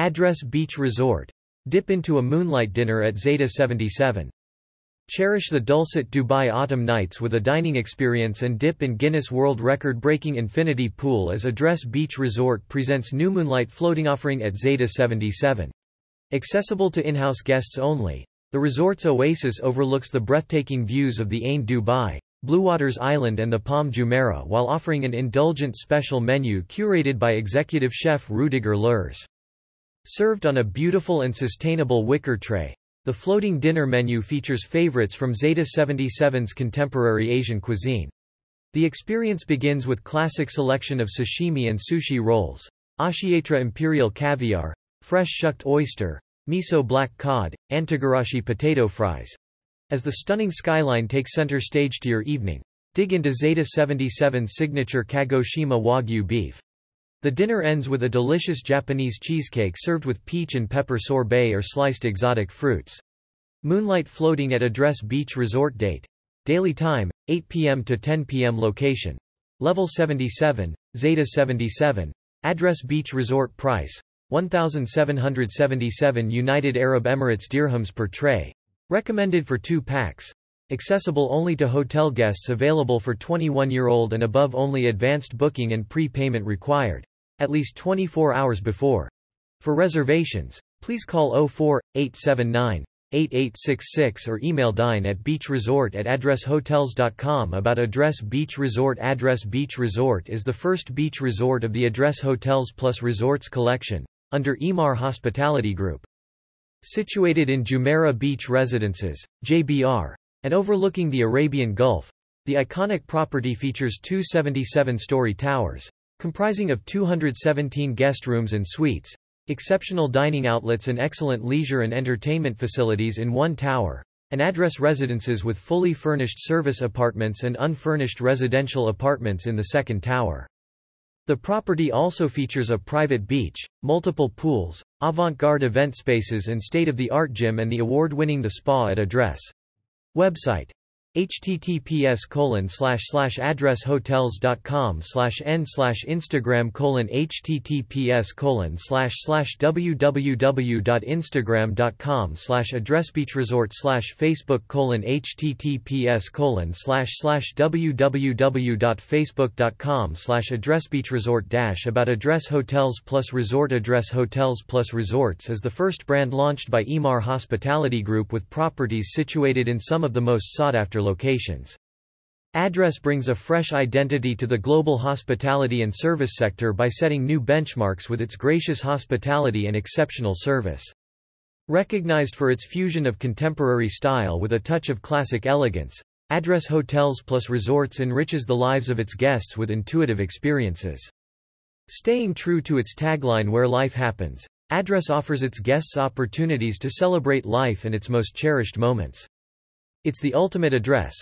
Address Beach Resort. Dip into a moonlight dinner at Zeta 77. Cherish the dulcet Dubai autumn nights with a dining experience and dip in Guinness World Record-breaking infinity pool as Address Beach Resort presents new moonlight floating offering at Zeta 77. Accessible to in-house guests only. The resort's oasis overlooks the breathtaking views of the Ain Dubai, Bluewaters Island and the Palm Jumeirah while offering an indulgent special menu curated by executive chef Rudiger Lurs. Served on a beautiful and sustainable wicker tray, the floating dinner menu features favorites from Zeta 77's contemporary Asian cuisine. The experience begins with classic selection of sashimi and sushi rolls, Ashietra imperial caviar, fresh shucked oyster, miso black cod, and togarashi potato fries, as the stunning skyline takes center stage to your evening, dig into Zeta 77's signature Kagoshima Wagyu beef. The dinner ends with a delicious Japanese cheesecake served with peach and pepper sorbet or sliced exotic fruits. Moonlight floating at Address Beach Resort date. Daily time, 8 p.m. to 10 p.m. Location. Level 77, Zeta 77. Address Beach Resort price. 1,777 United Arab Emirates dirhams per tray. Recommended for two packs. Accessible only to hotel guests available for 21-year-old and above only advanced booking and pre-payment required. At least 24 hours before. For reservations, please call 04-879-8866 or email dine at beachresort at addresshotels.com about Address Beach Resort Address Beach Resort is the first beach resort of the Address Hotels Plus Resorts collection, under Emaar Hospitality Group. Situated in Jumeirah Beach Residences, JBR, and overlooking the Arabian Gulf, the iconic property features two 77-story towers, comprising of 217 guest rooms and suites, exceptional dining outlets and excellent leisure and entertainment facilities in one tower, and address residences with fully furnished service apartments and unfurnished residential apartments in the second tower. The property also features a private beach, multiple pools, avant-garde event spaces and state-of-the-art gym and the award-winning The Spa at Address. Website https colon slash slash addresshotels.com slash n slash instagram colon https colon slash slash www.instagram.com slash addressbeachresort slash facebook colon https colon slash slash www.facebook.com slash addressbeachresort dash about address hotels plus resort address hotels plus resorts is the first brand launched by Emaar Hospitality Group with properties situated in some of the most sought after locations. Address brings a fresh identity to the global hospitality and service sector by setting new benchmarks with its gracious hospitality and exceptional service. Recognized for its fusion of contemporary style with a touch of classic elegance, Address Hotels plus Resorts enriches the lives of its guests with intuitive experiences. Staying true to its tagline Where Life Happens, Address offers its guests opportunities to celebrate life and its most cherished moments. It's the ultimate address.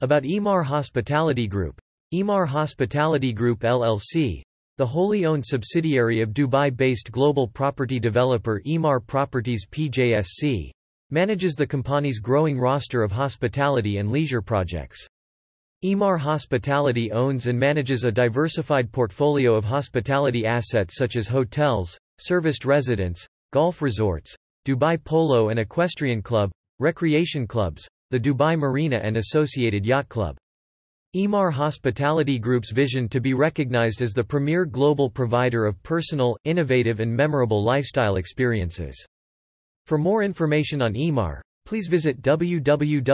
About Emaar Hospitality Group. Emaar Hospitality Group LLC, the wholly owned subsidiary of Dubai-based global property developer Emaar Properties PJSC, manages the company's growing roster of hospitality and leisure projects. Emaar Hospitality owns and manages a diversified portfolio of hospitality assets such as hotels, serviced residents, golf resorts, Dubai Polo and Equestrian Club, recreation clubs, the Dubai Marina and associated yacht club. Emaar Hospitality Group's vision to be recognized as the premier global provider of personal, innovative and memorable lifestyle experiences. For more information on Emaar, please visit www.emaar.com.